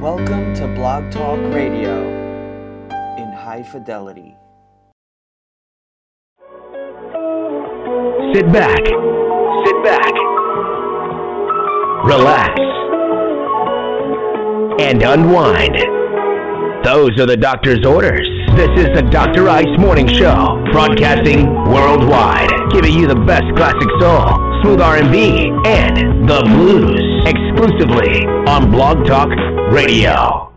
Welcome to Blog Talk Radio in high fidelity. Sit back, sit back, relax, and unwind. Those are the doctor's orders. This is the Dr. Ice Morning Show, broadcasting worldwide, giving you the best classic soul smooth R&B, and the blues exclusively on Blog Talk Radio.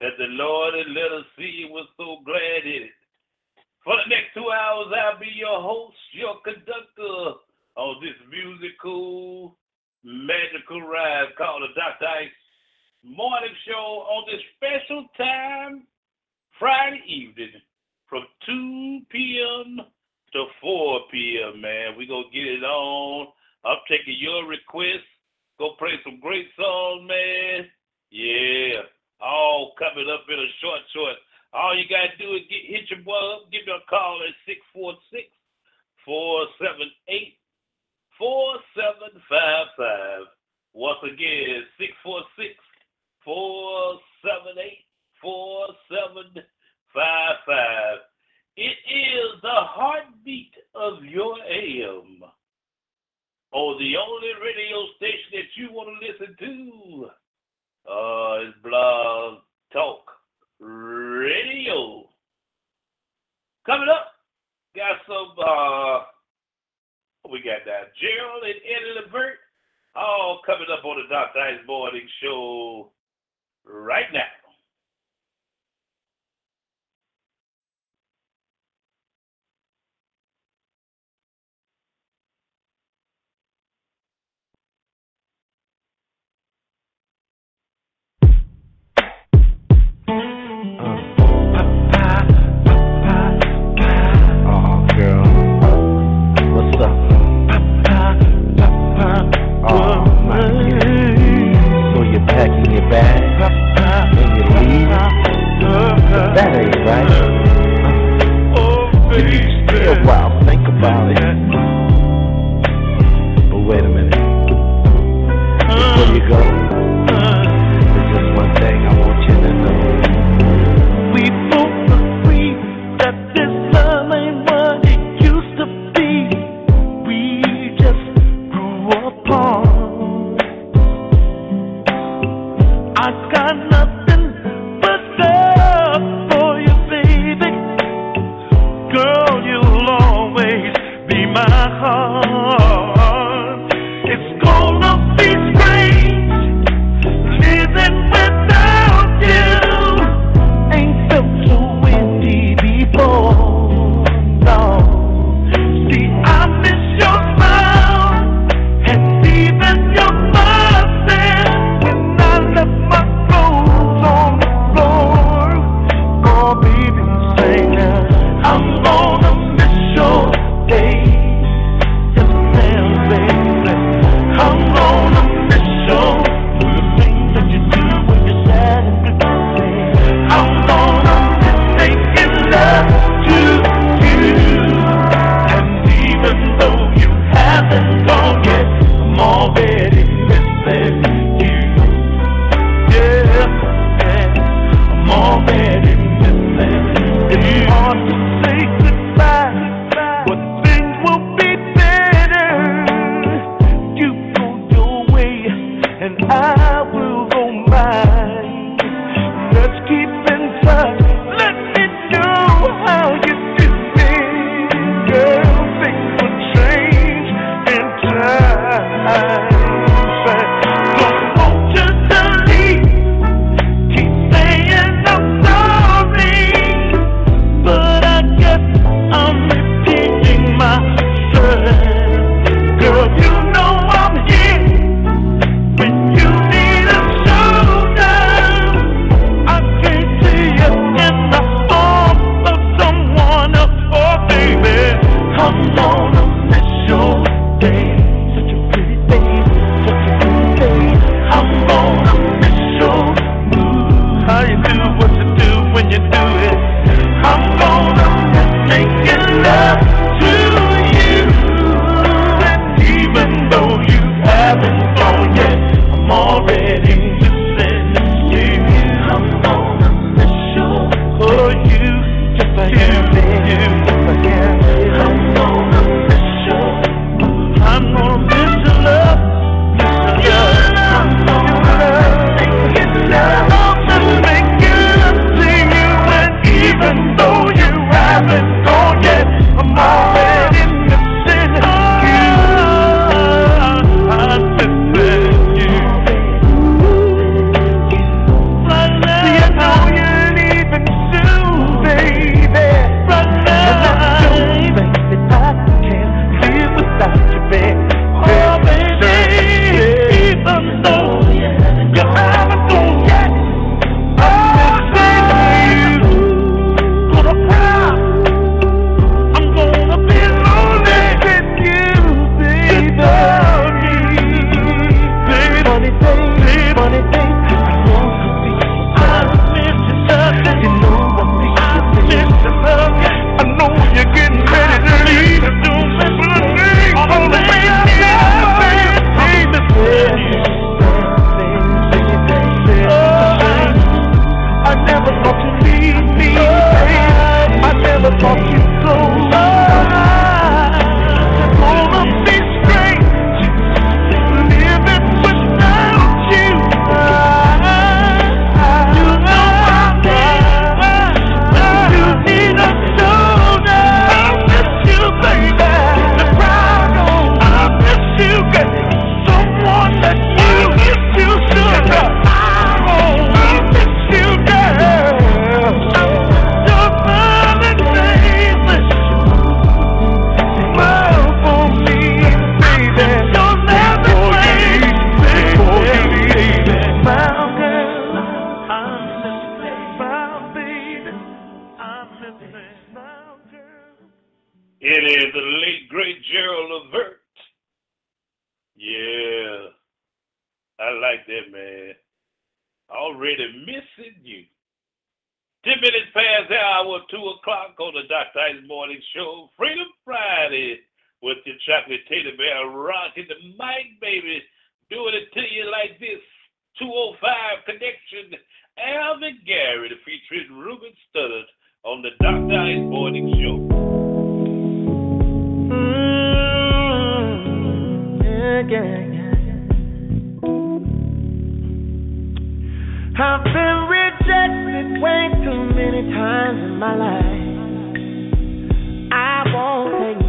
that the Lord had let us see was so glad in it. For the next two hours, I'll be your host, your conductor on this musical, magical ride called the Dr. Ice Morning Show on this special time, Friday evening, from 2 p.m. to 4 p.m., man. We're going to get it on. I'm taking your requests. Go play some great songs, man. Yeah all coming up in a short short. All you gotta do is get hit your boy up, give me a call at 646 478 4755. Once again, 646 478 4755. It is the heartbeat of your AM. Or the only radio station that you want to listen to uh, it's Blog Talk Radio. Coming up, got some, uh, we got that Gerald and Eddie LeVert all coming up on the Dr. Ice Morning Show right now.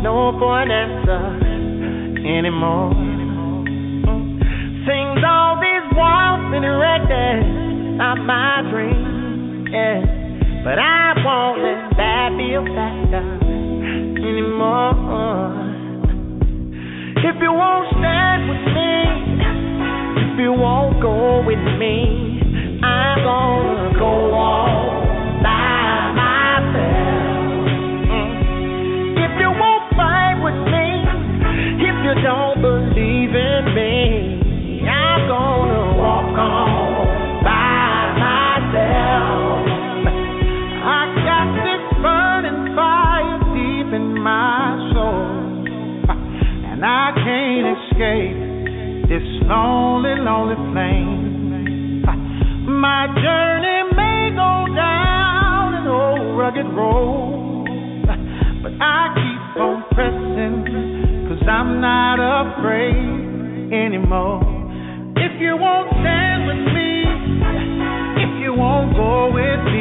no bonanza uh, anymore. Sings all these walls and records of my dreams, yeah. But I won't let that be a factor anymore. If you won't stand with me, if you won't go with me, I'm gonna go on. lonely, lonely plain. My journey may go down an old rugged road, but I keep on pressing, cause I'm not afraid anymore. If you won't stand with me, if you won't go with me,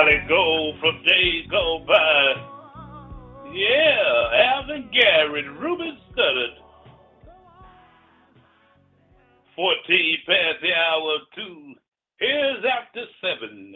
probably go from days go by. Yeah, Alvin Garrett, Ruben Studdard. 14 past the hour of 2. Here's after 7.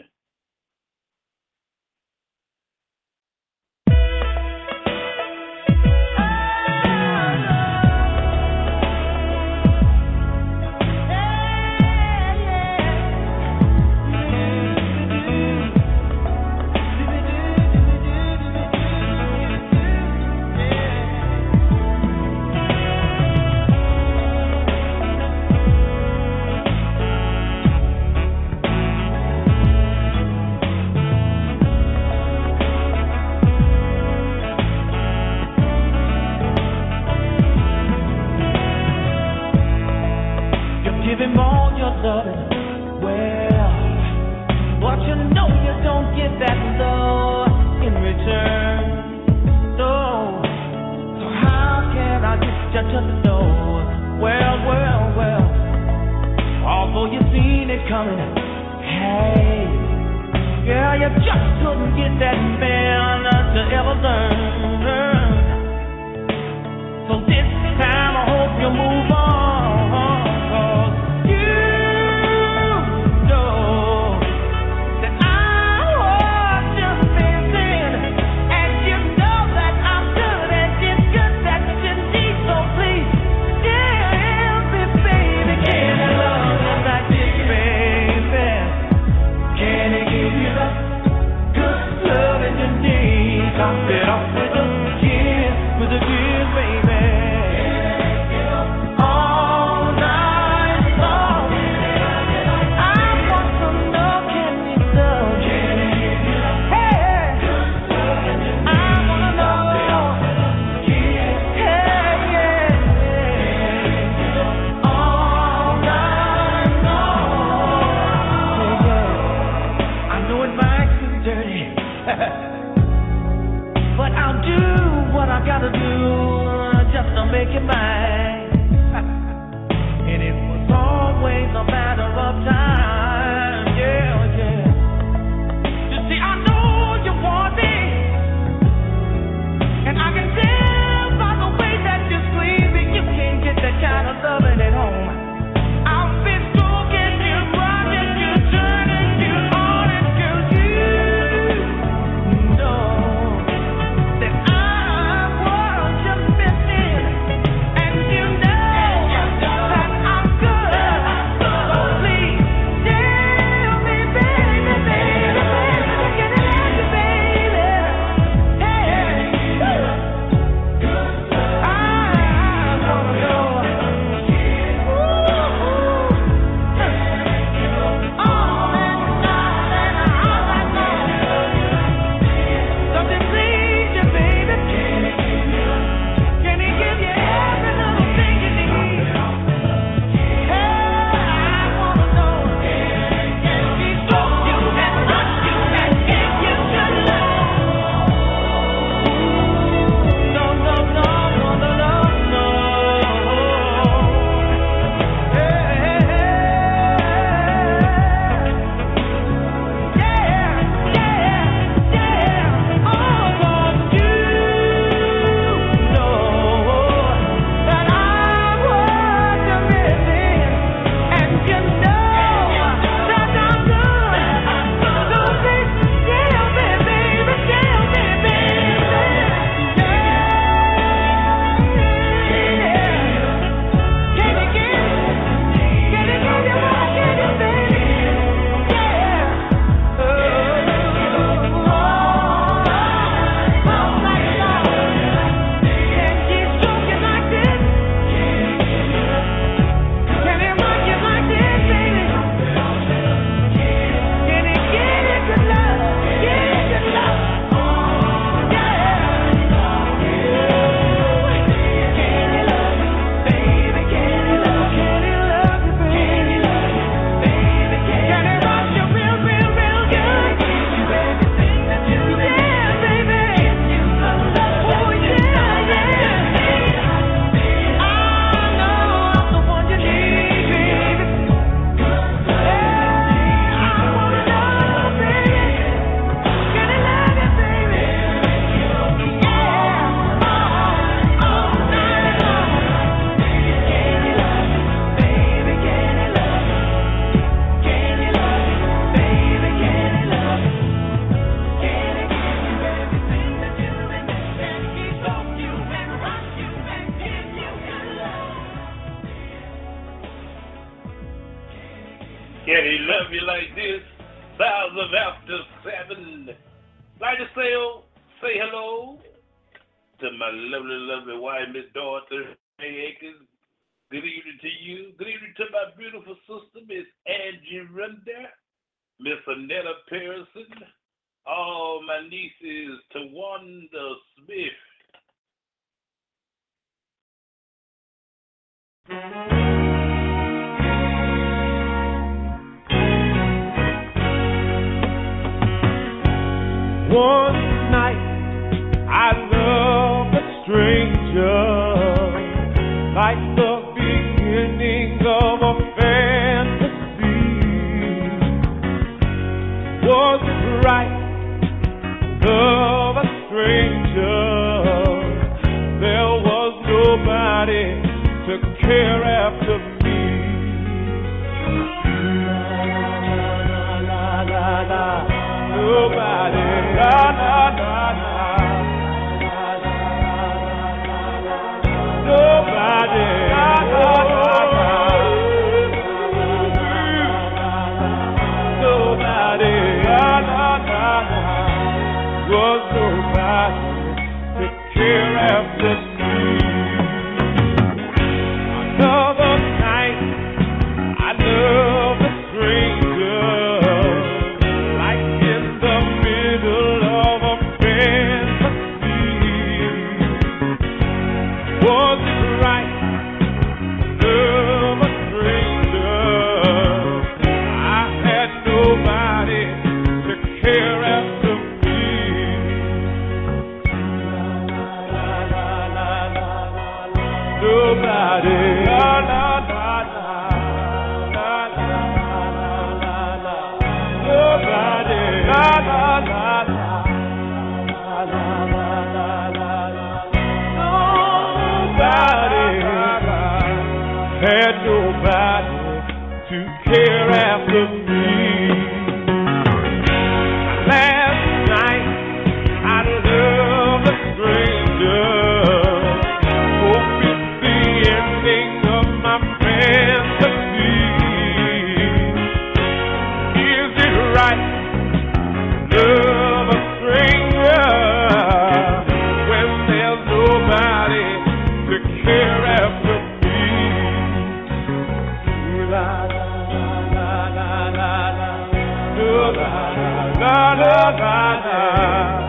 La,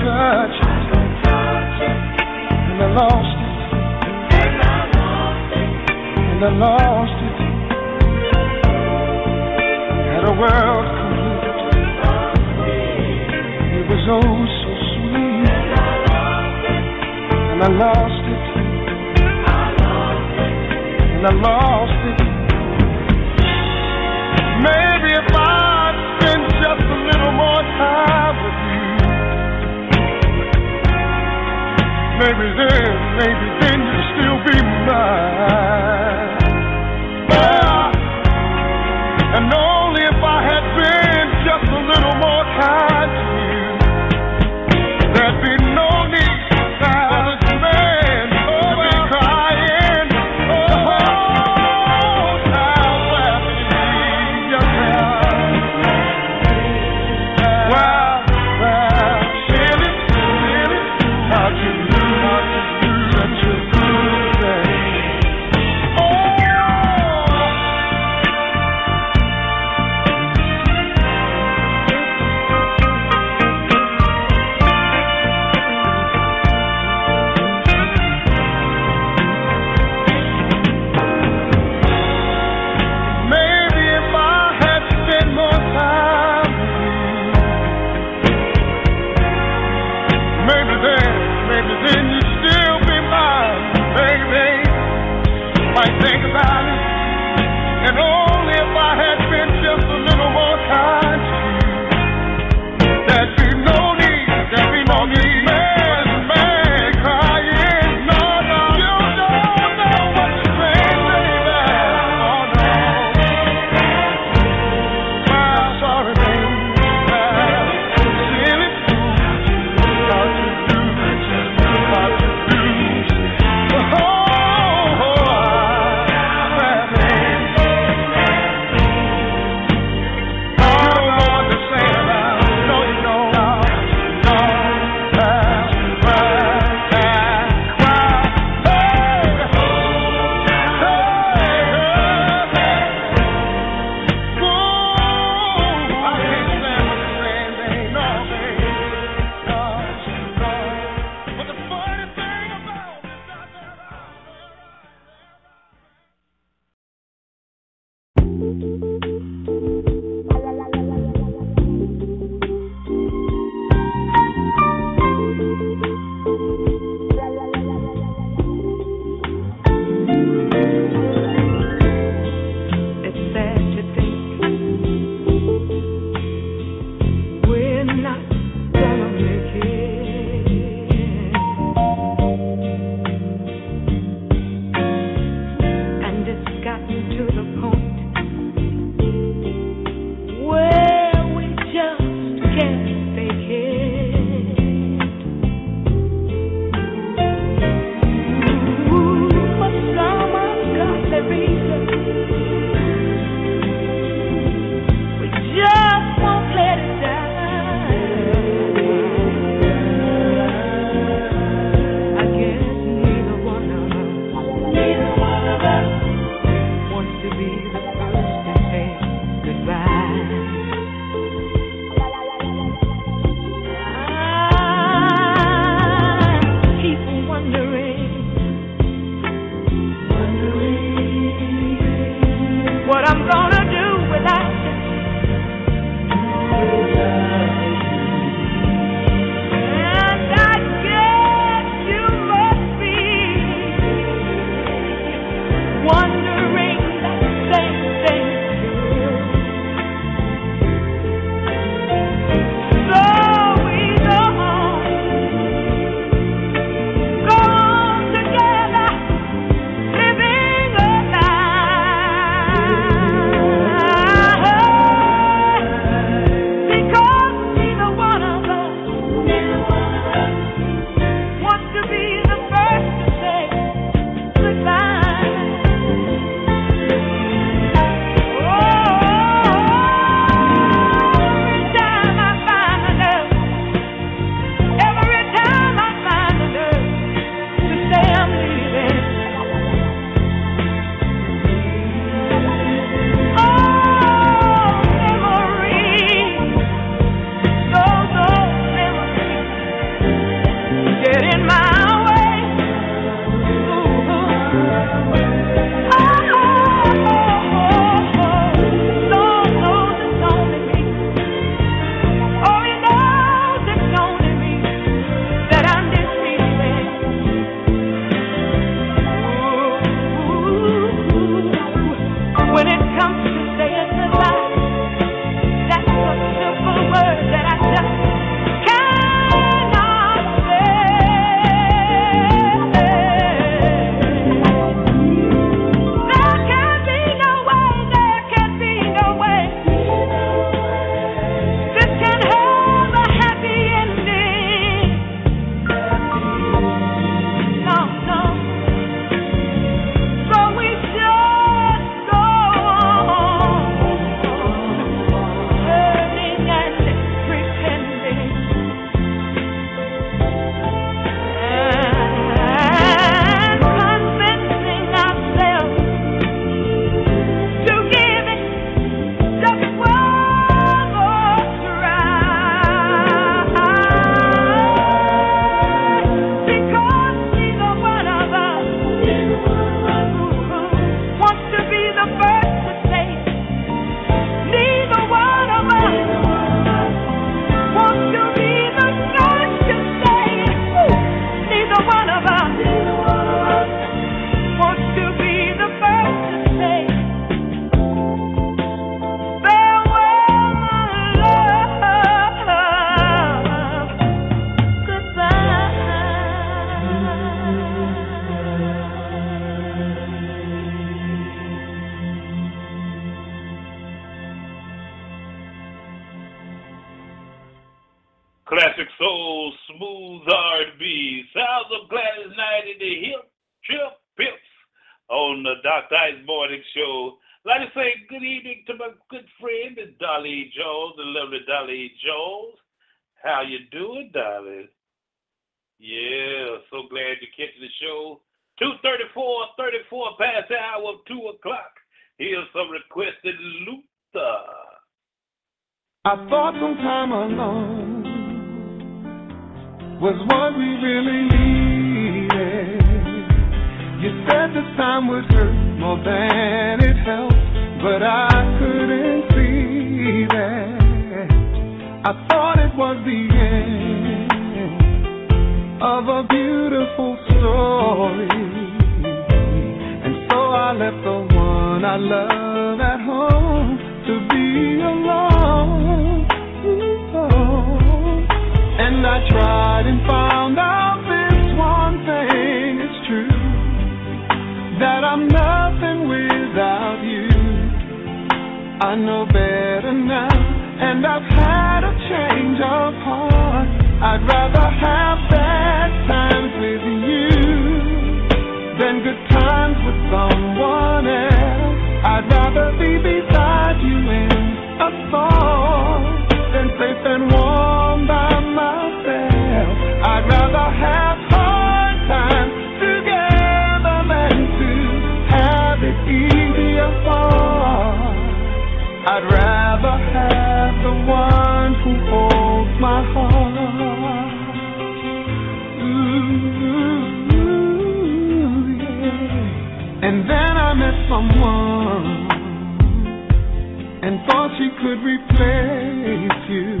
touch, and I lost it, and I lost it. Had a world complete. It was oh so sweet, and I lost it, and I lost it. Maybe if I Maybe then, maybe then you'll still be mine. Yeah. And only if I had been just a little more kind. Here's some requested Luther. I thought some time alone was what we really needed. You said this time would hurt more than it helped, but I couldn't see that. I thought it was the end of a beautiful story, and so I left the one I love at home to be alone. And I tried and found out this one thing is true that I'm nothing without you. I know better now, and I've had a change of heart. I'd rather have bad times with you than good times with someone else. I'd rather be beside you in a than safe and warm by myself. I'd rather have hard times together than to have it apart. I'd rather have the one who holds my heart. Ooh, yeah. And then I met someone she could replace you.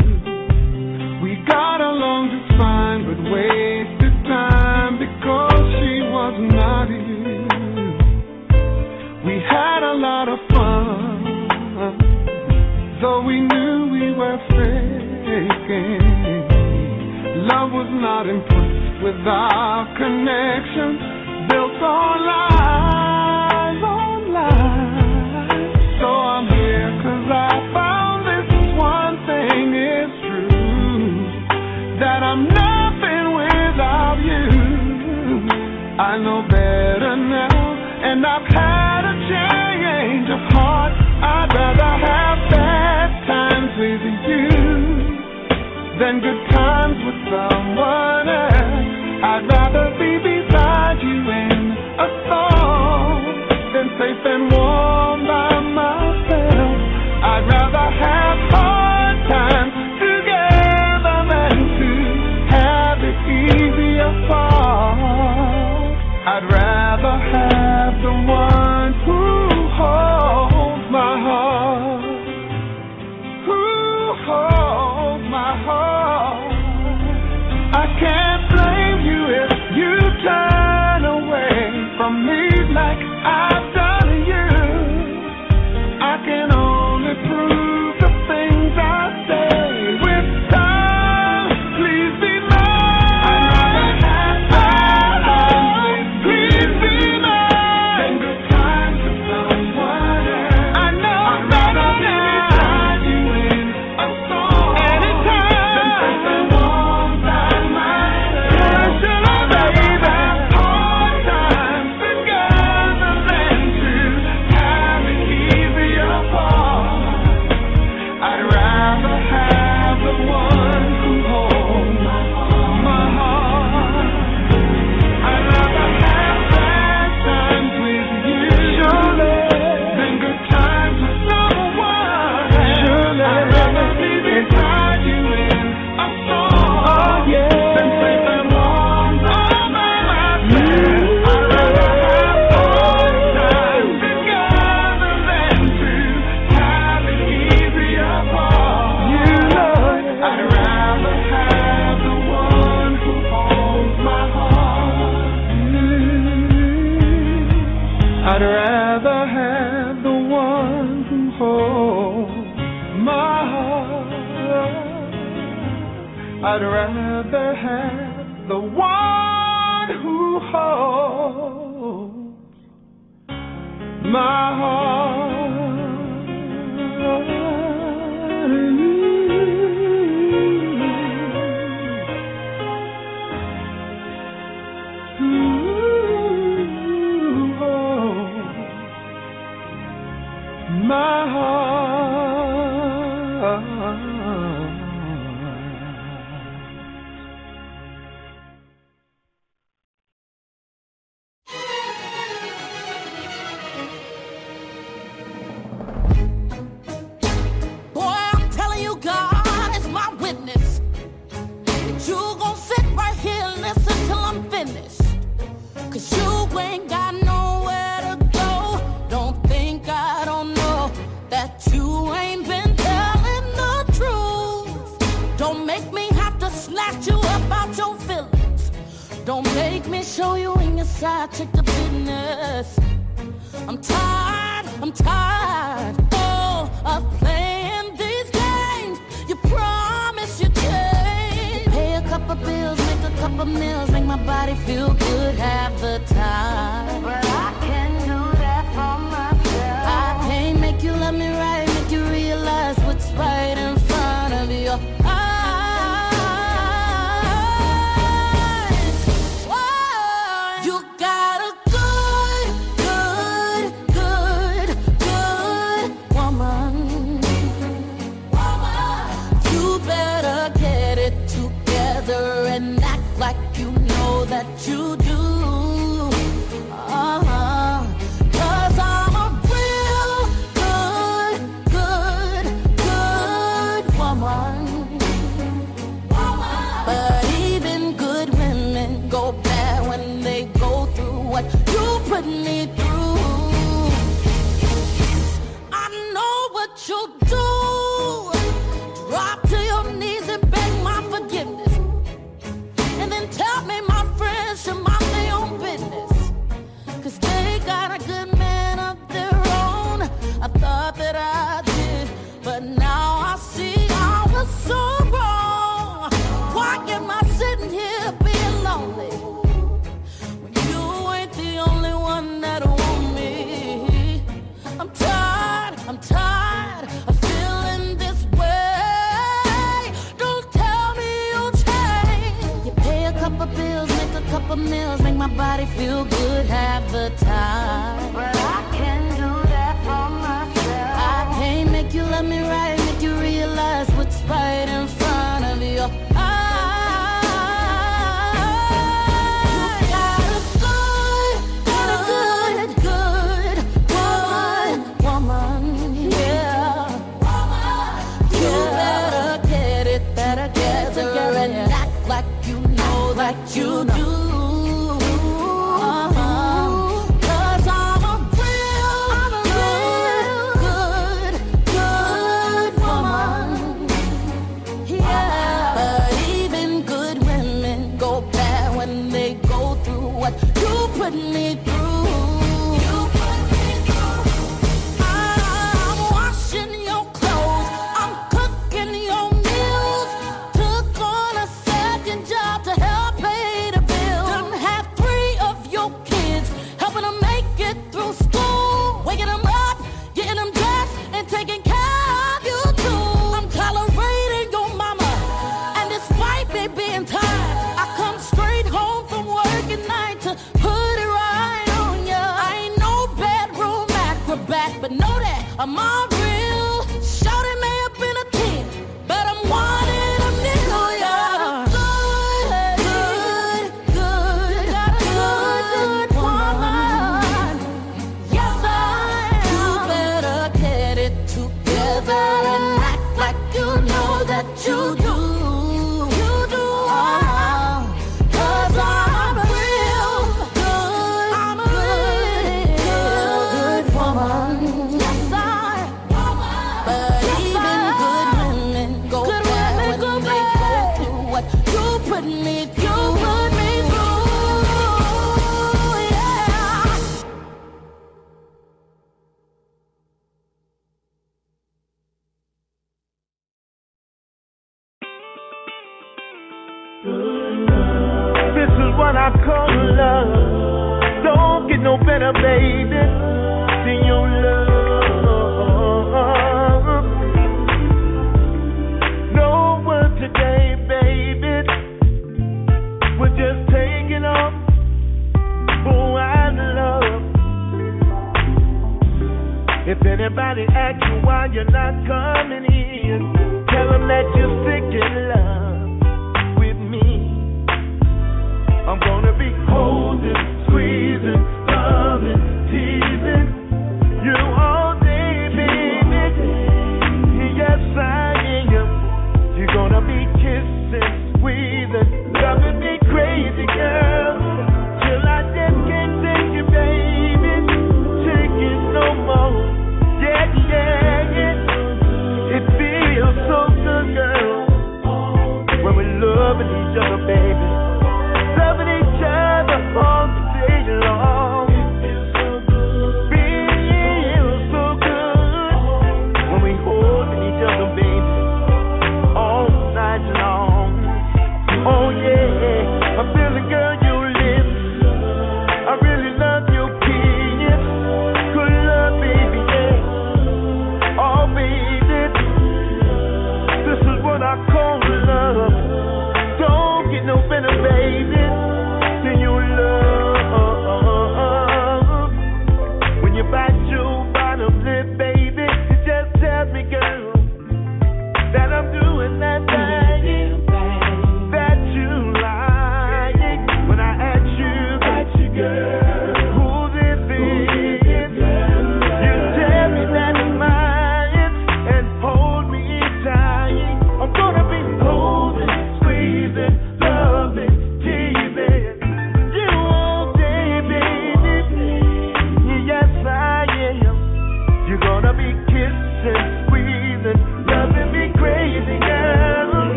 We got along just fine, but wasted time because she was not you. We had a lot of fun, though we knew we were faking. Love was not impressed with our connection, built on lies, I know better now, and I've had a change of heart. I'd rather have bad times with you than good times with someone else. I'd rather be beside you in a song than safe and warm You know that you do.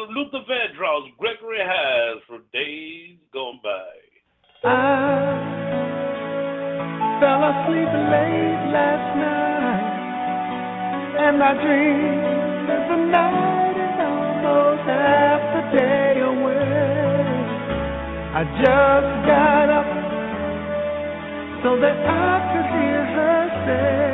Father Luther Vandross, Gregory has for days gone by. I fell asleep late last night, and I dreamed that the night is almost half the day away. I just got up so that I could hear her say.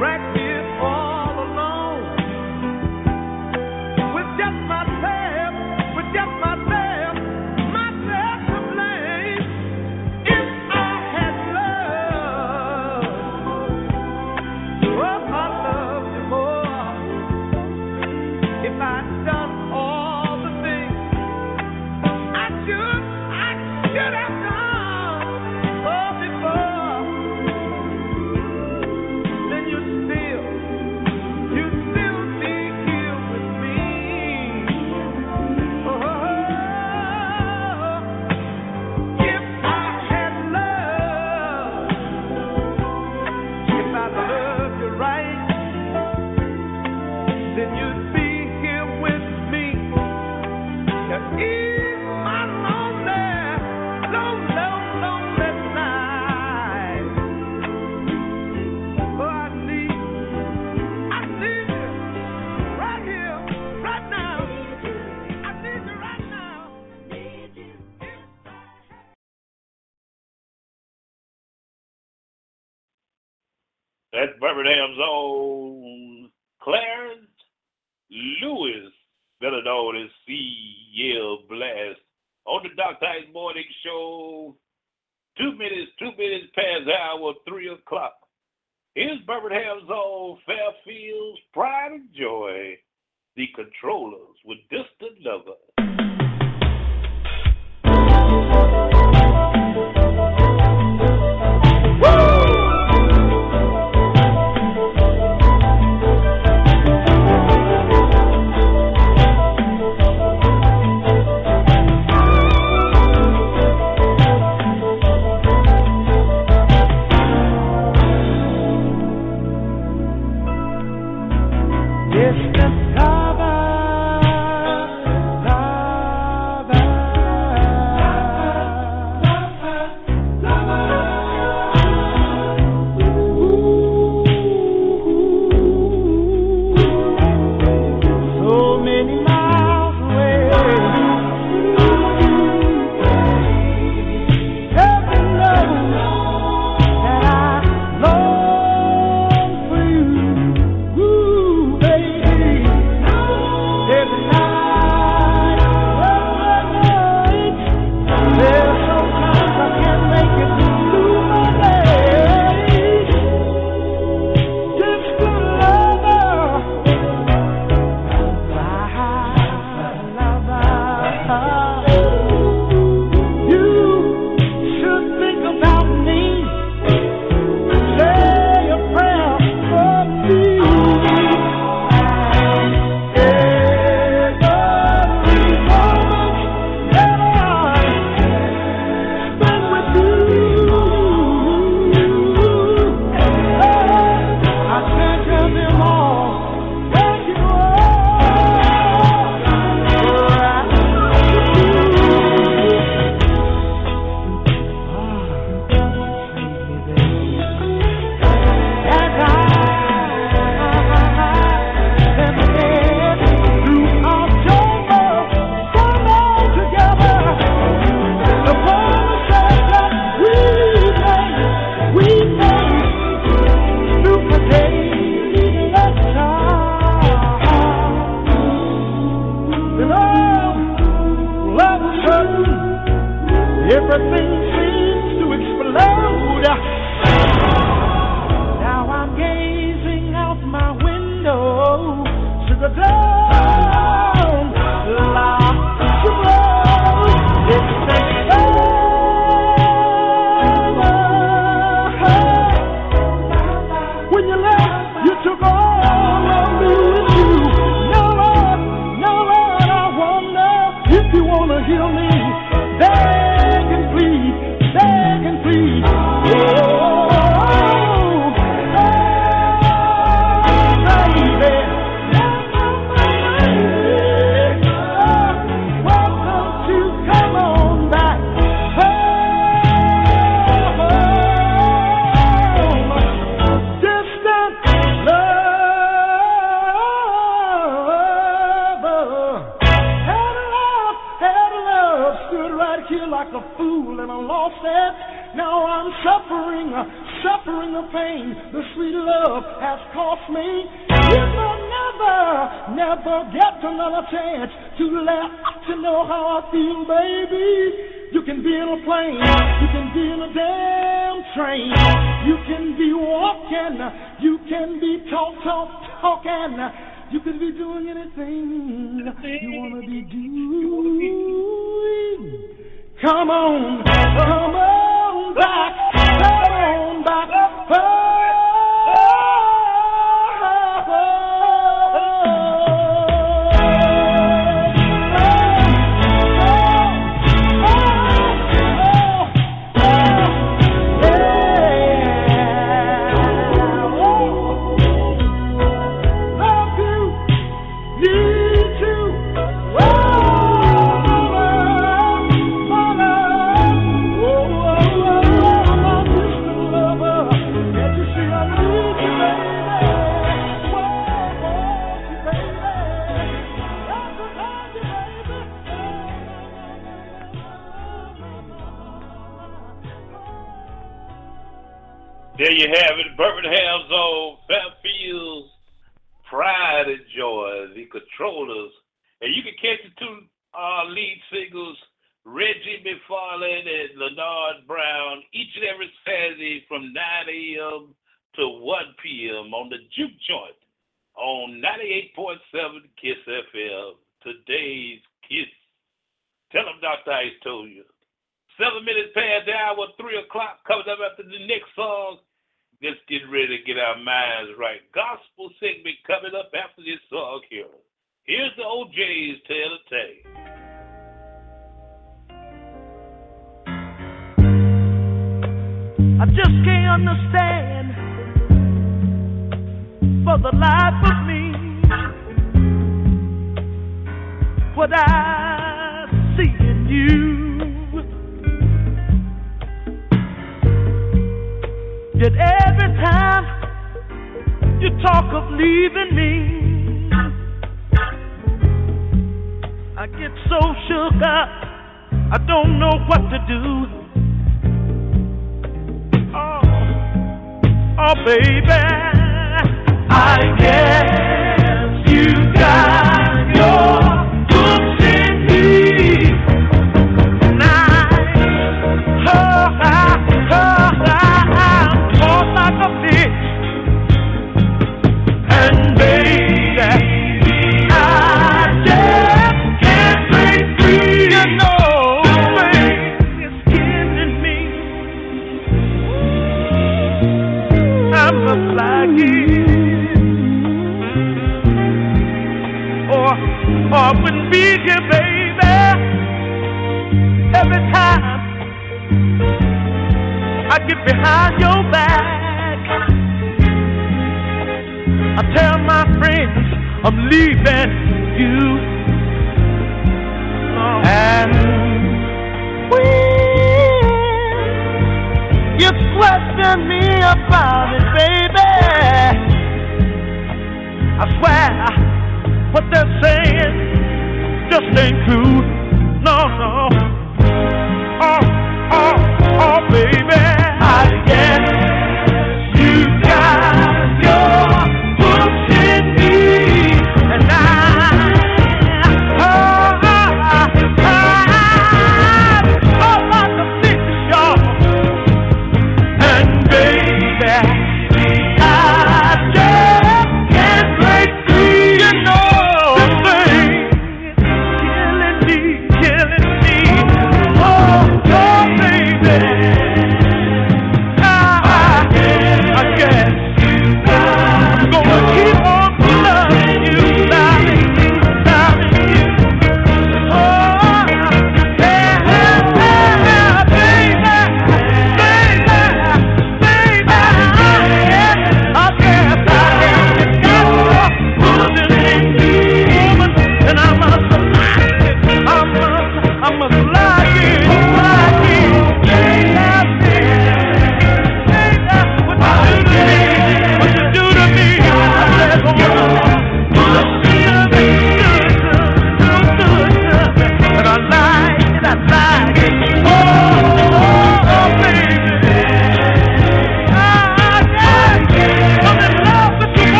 Right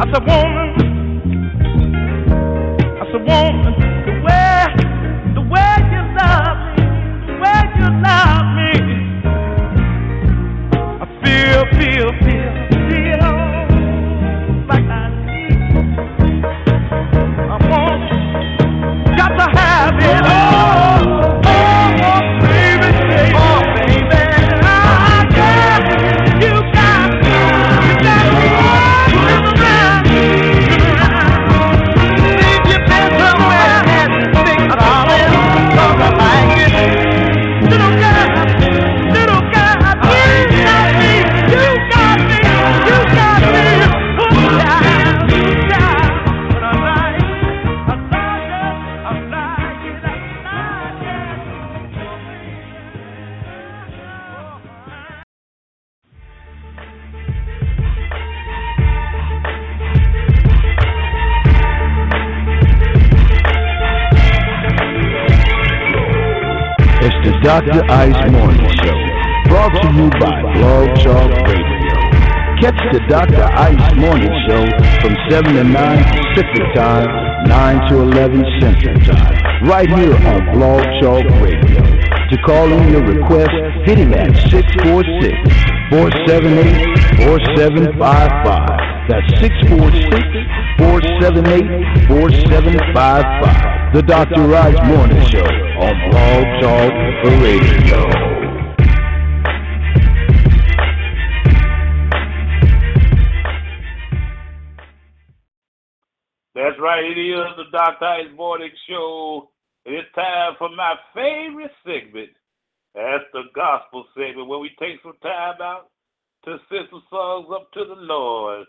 I said, woman, 7 to 9 Pacific Time, 9 to 11 Central Time, right here on Blog Talk Radio. To call in your request, hit him at 646-478-4755. That's 646-478-4755. The Dr. Ice Morning Show on Blog Talk Radio. Dr. Ice Morning Show. It's time for my favorite segment. That's the gospel segment where we take some time out to sing some songs up to the Lord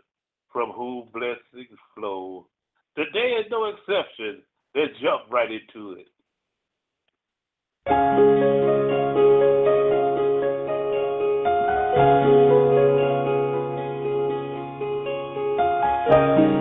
from whom blessings flow. Today is no exception. Let's jump right into it. Take me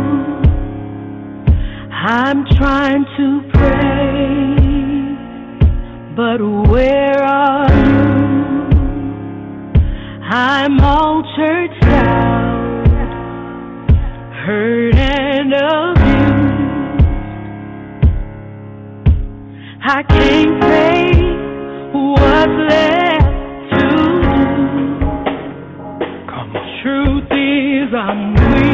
I'm trying to pray, but where are you? I'm all churched out, hurt and abused. I can't say what's left to do. Come, truth is, I'm weak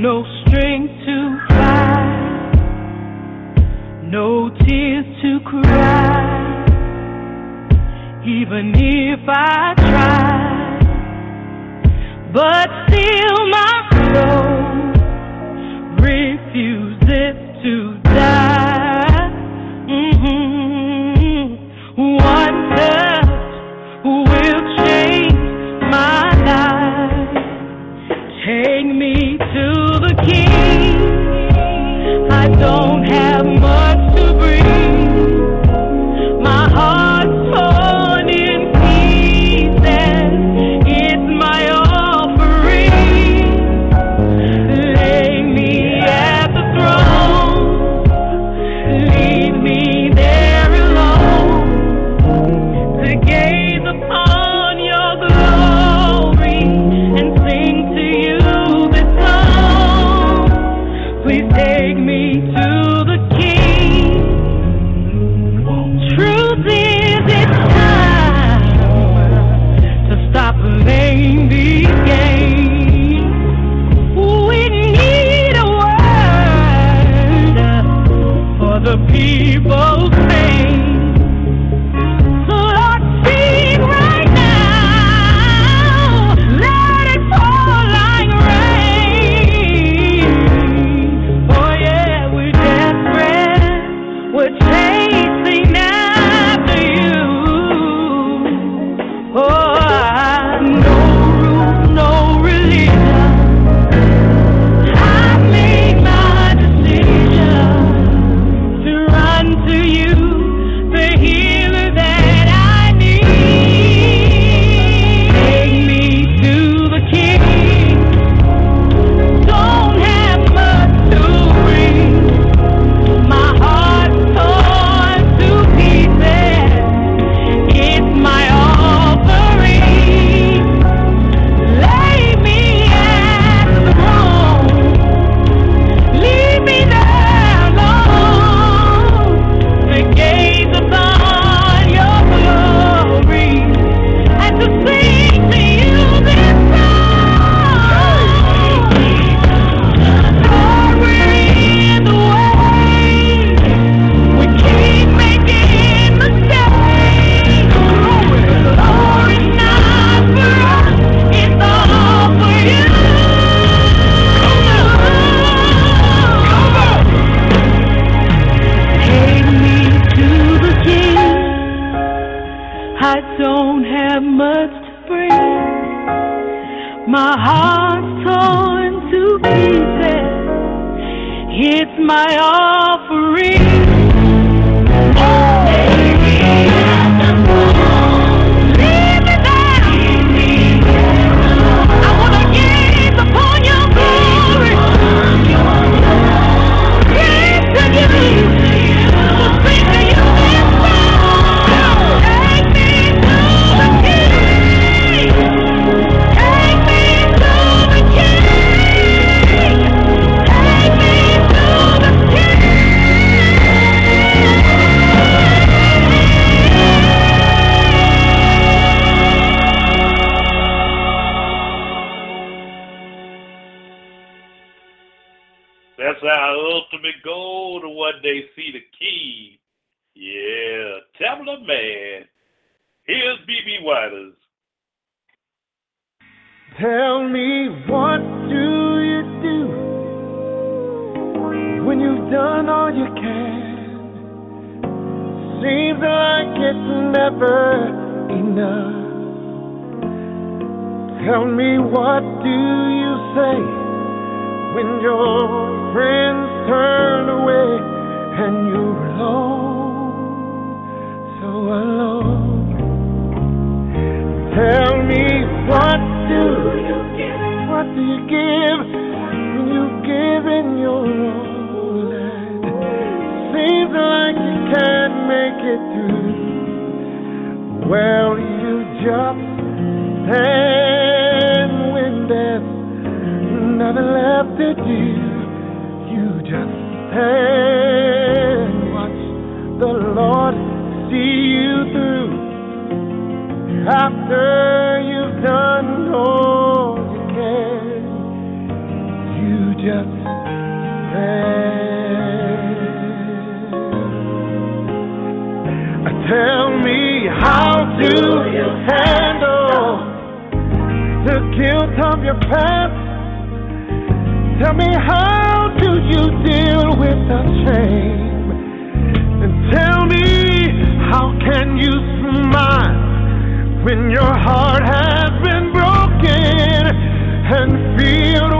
no strength to fight, no tears to cry. Even if I try, but still my soul refuses king. I don't have much when your friends turn away and you're alone, so alone? Tell me what do you give? What do you give when you've given your all? And seems like you can't make it through. Well, you just stand nothing left to do. You just stand, watch the Lord see you through. After you've done all you can, you just stand. Tell me, how do you handle the guilt of your past? Tell me, how do you deal with the shame? And tell me, how can you smile? when your heart has been broken and filled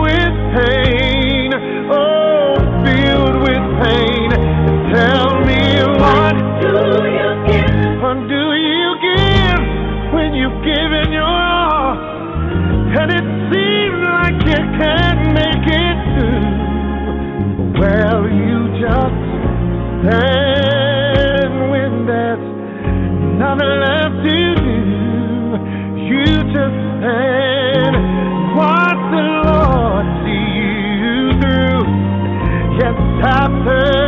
you've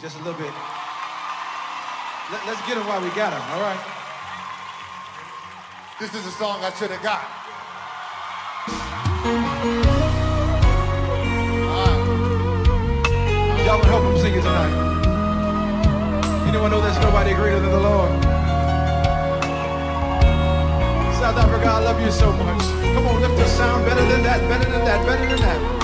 just a little bit. Let, us get them while we got them, all right? This is a song I should have got. Y'all can help them sing it tonight. Anyone know there's nobody greater than the Lord? South Africa, I love you so much. Come on, lift the sound better than that, better than that, better than that.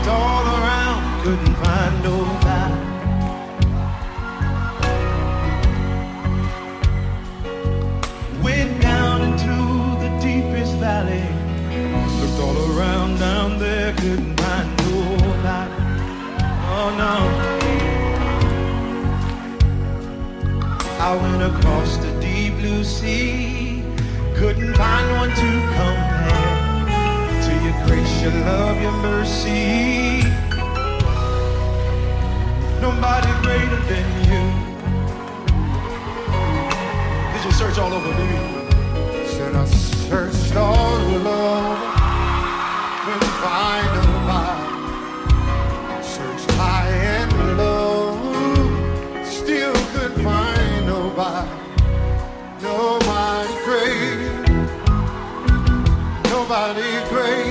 Looked all around, couldn't find nobody. Went down into the deepest valley. Looked all around down there, couldn't find nobody. Oh no. I went across the deep blue sea. Couldn't find one to your grace, your love, your mercy. Nobody greater than you. Did you search all over, baby? Said I searched all over, couldn't find nobody. Searched high and low, still couldn't find nobody. Nobody great, nobody great,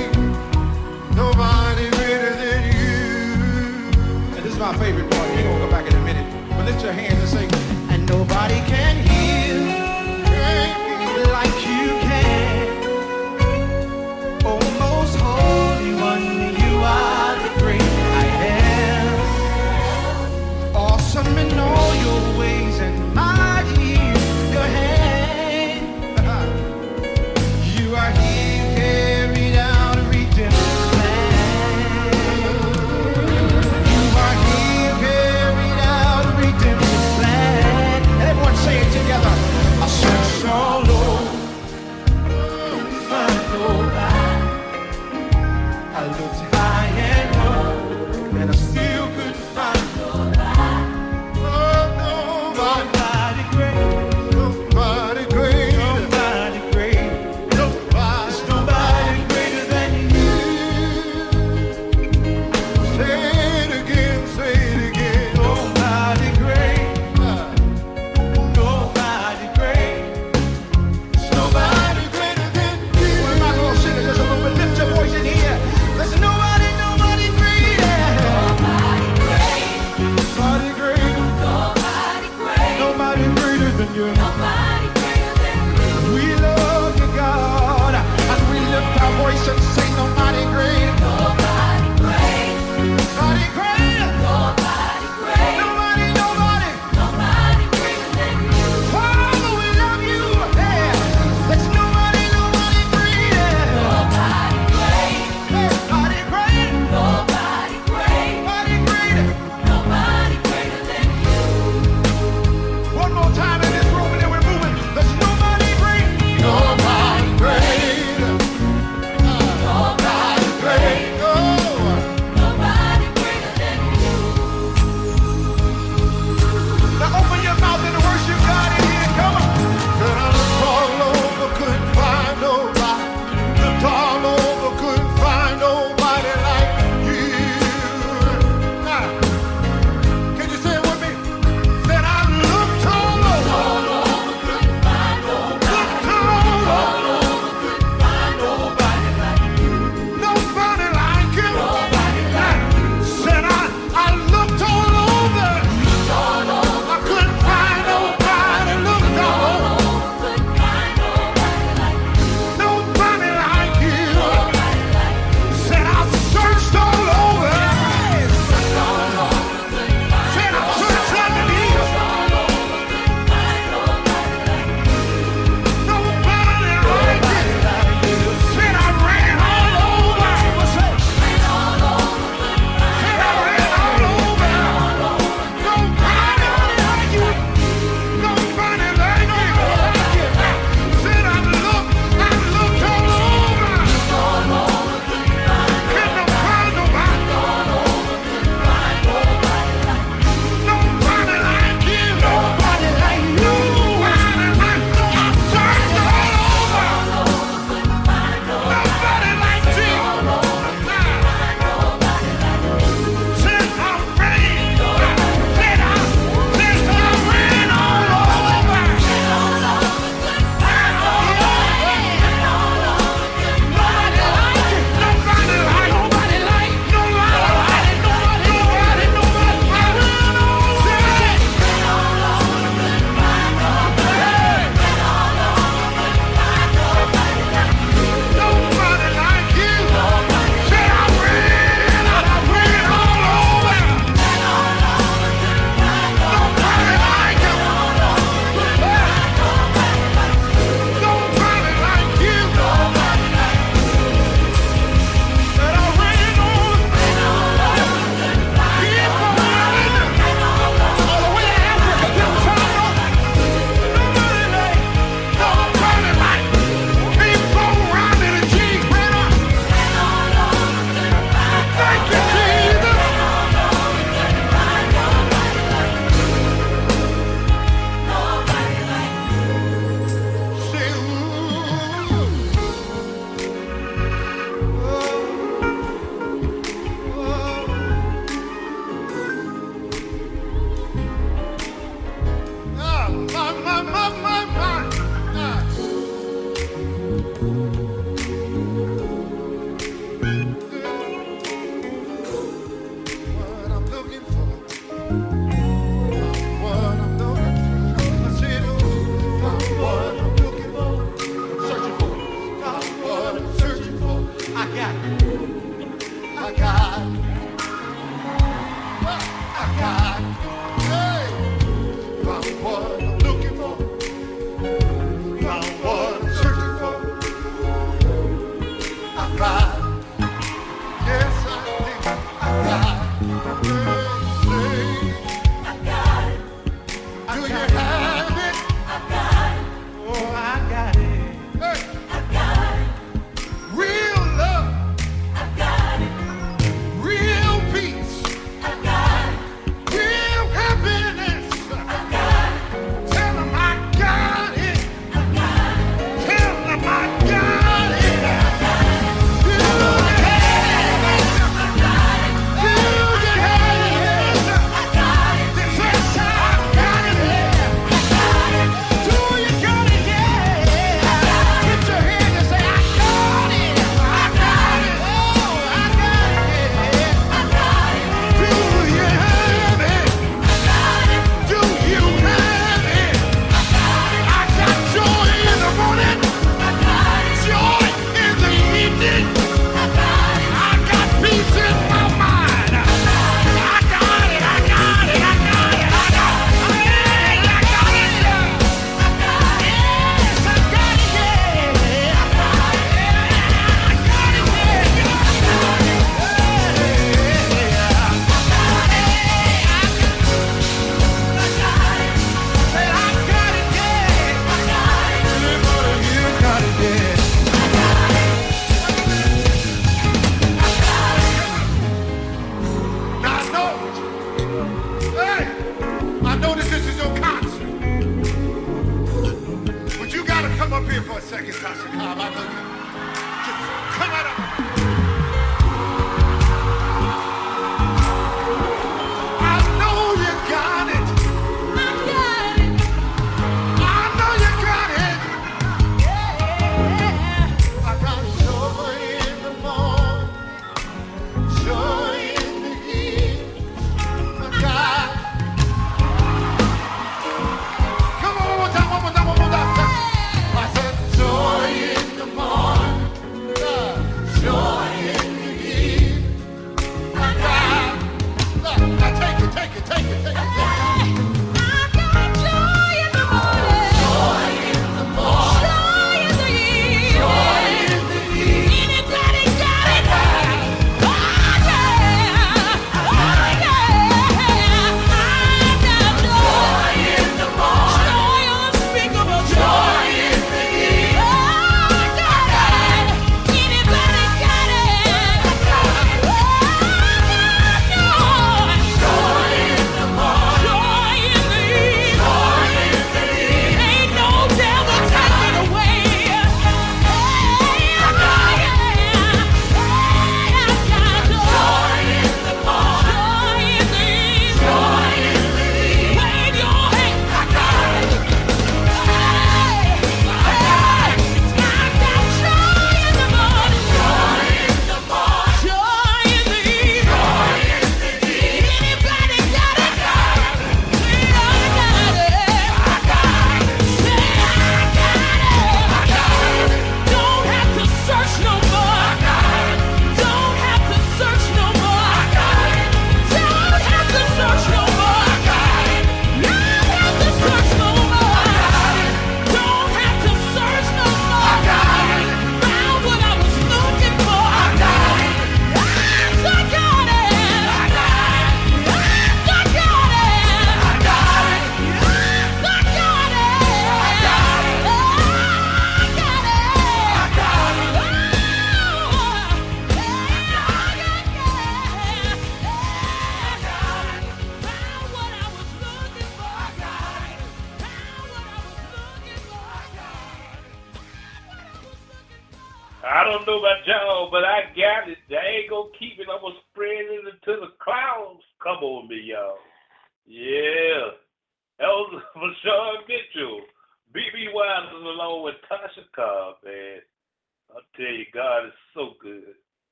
my favorite part. We're gonna go back in a minute. But lift your hands and say, and nobody can heal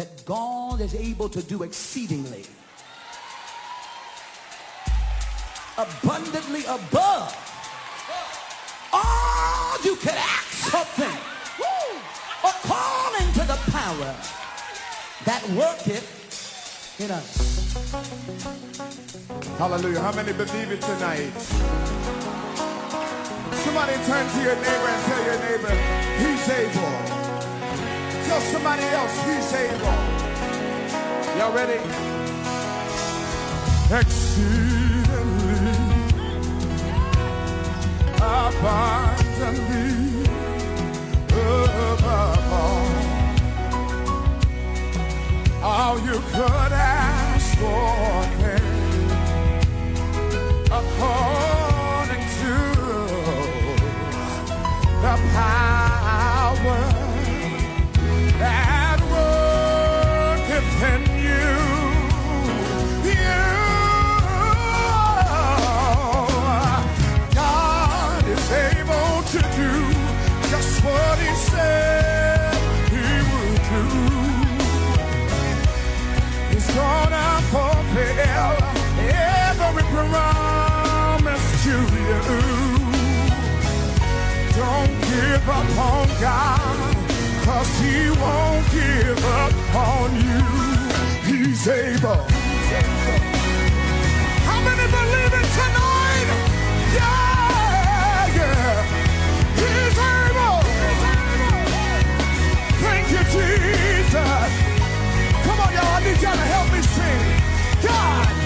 that God is able to do exceedingly, abundantly above all you can ask something according to the power that worketh in us. Hallelujah. How many believe it tonight? Somebody turn to your neighbor and tell your neighbor, he's able. Tell somebody else he's able. Y'all ready? Exceedingly abundantly above all, all you could ask for. According to the power. give up on God, cause he won't give up on you. He's able. How many believe it tonight? Yeah, yeah. He's able. Thank you, Jesus. Come on, y'all. I need y'all to help me sing. God.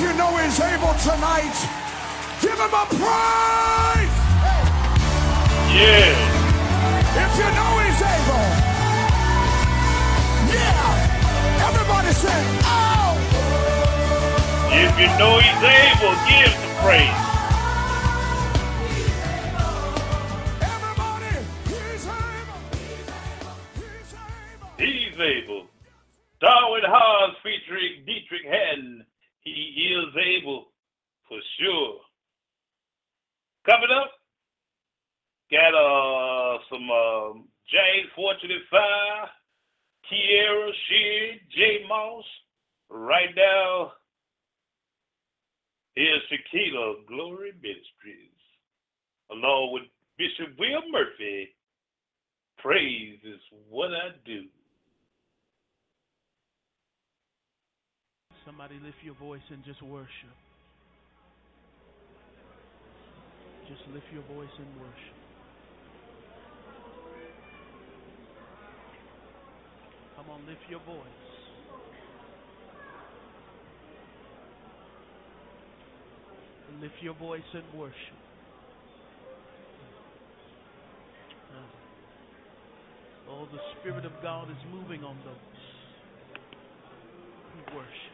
If you know He's able tonight, give Him a praise. Yeah. If you know He's able, yeah. Everybody say, oh. If you know he's able, give the praise. He's able. He's able. He's able. Darwin Hobbs featuring Deitrick Haddon. Is able for sure. Coming up, got uh some um James 425, Kierra Sheard, J Moss. Right now, here's Shekinah Glory Ministries, along with Bishop Will Murphy. Praise is what I do. Somebody lift your voice and just worship. Just lift your voice and worship. Come on, lift your voice. Lift your voice and worship. Oh, the Spirit of God is moving on those who worship.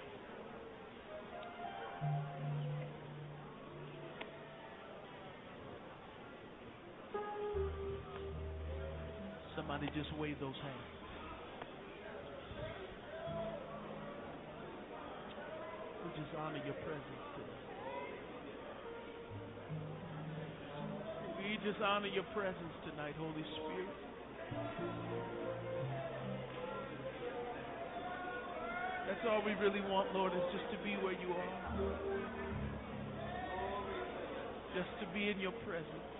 Somebody just wave those hands. We just honor your presence today. We just honor your presence tonight, Holy Spirit. That's all we really want, Lord, is just to be where you are. Just to be in your presence.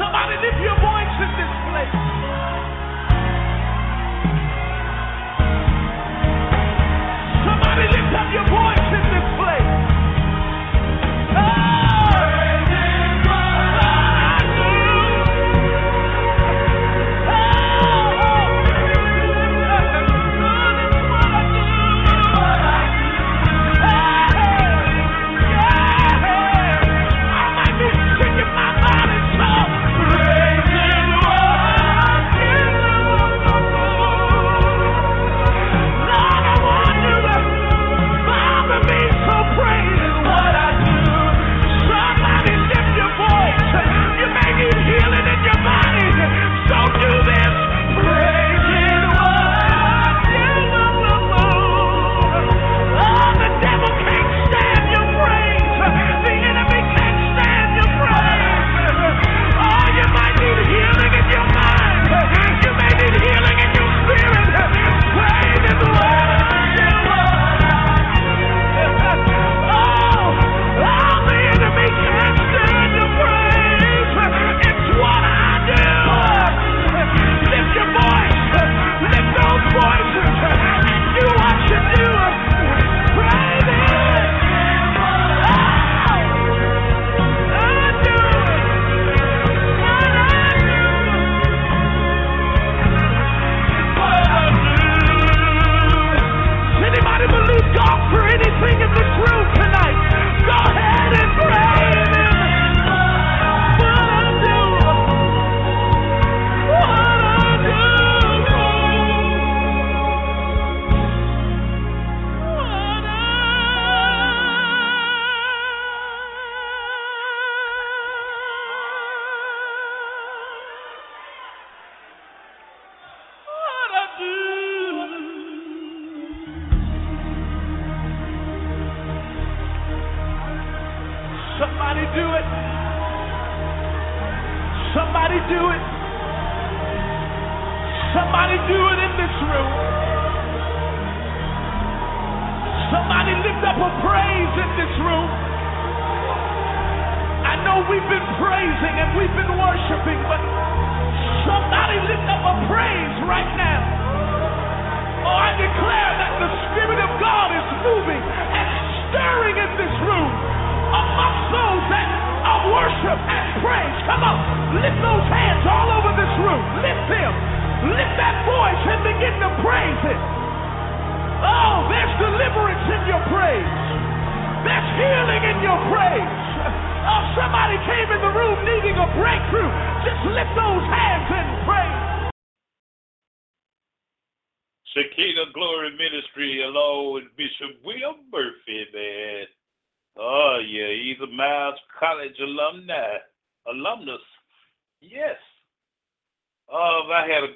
Somebody lift your voice in this place.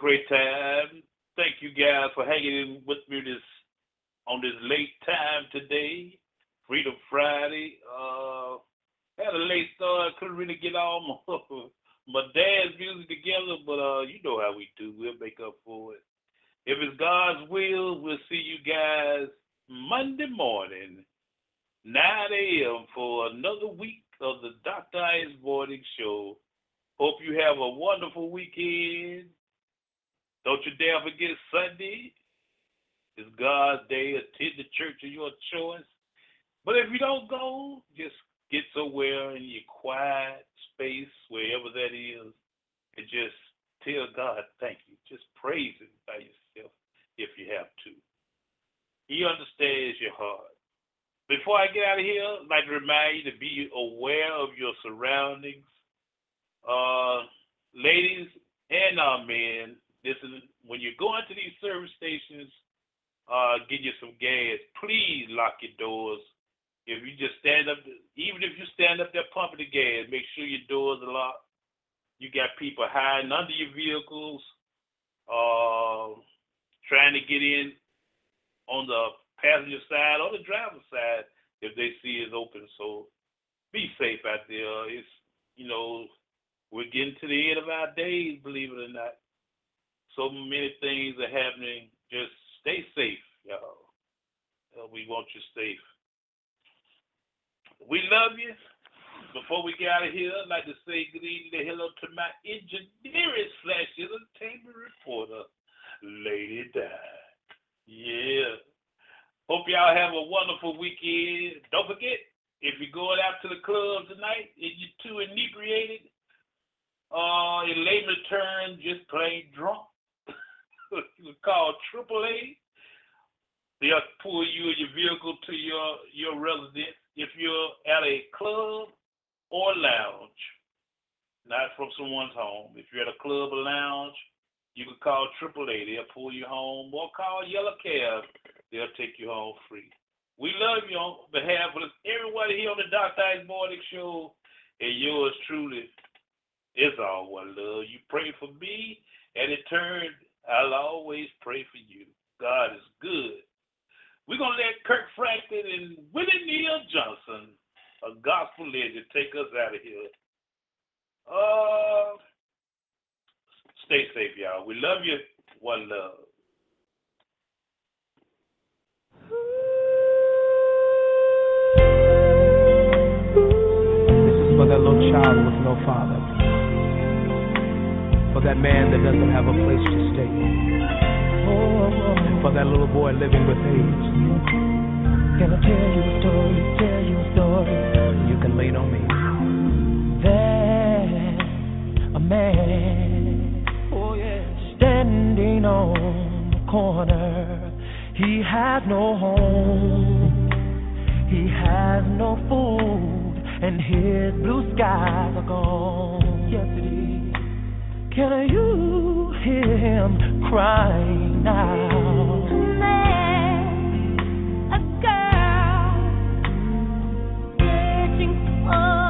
Great time. Thank you guys for hanging in with me this on this late time today, Freedom Friday. Uh, had a late start, couldn't really get all my, my dad's music together, but uh, you know how we do. We'll make up for it. If it's God's will, we'll see you guys Monday morning, 9 a.m. for another week of the Dr. Ice Morning Show. Hope you have a wonderful weekend. Don't you dare forget Sunday. It's God's day. Attend the church of your choice. But if you don't go, just get somewhere in your quiet space, wherever that is, and just tell God thank you. Just praise Him by yourself if you have to. He understands your heart. Before I get out of here, I'd like to remind you to be aware of your surroundings. Uh, ladies and our men, this is when you're going to these service stations, uh, get you some gas. Please lock your doors. If you just stand up, even if you stand up there pumping the gas, make sure your doors are locked. You got people hiding under your vehicles, uh, trying to get in on the passenger side or the driver's side if they see it's open. So be safe out there. It's you know we're getting to the end of our days, believe it or not. So many things are happening. Just stay safe, y'all. We want you safe. We love you. Before we get out of here, I'd like to say good evening and hello to my engineering slash entertainment reporter, Lady Di. Yeah. Hope y'all have a wonderful weekend. Don't forget, if you're going out to the club tonight and you're too inebriated, uh, in layman's terms, just plain drunk, you call AAA. They'll pull you your vehicle to your, your residence if you're at a club or lounge, not from someone's home. If you're at a club or lounge, you can call AAA. They'll pull you home, or call Yellow Cab. They'll take you home free. We love you on behalf of everybody here on the Dr. Ice Morning Show, and yours truly. It's all one love. You pray for me, and in turn, I'll always pray for you. God is good. We're going to let Kirk Franklin and Willie Neal Johnson, a gospel legend, take us out of here. Uh, stay safe, y'all. We love you. One love. This is for that little child with no father. That man that doesn't have a place to stay. For that little boy living with AIDS. Can I tell you a story? Tell you a story. You can lean on me. There's a man, oh yeah, standing on the corner. He has no home. He has no food, and his blue skies are gone. Yes, it is. Can you hear him crying out? A girl searching for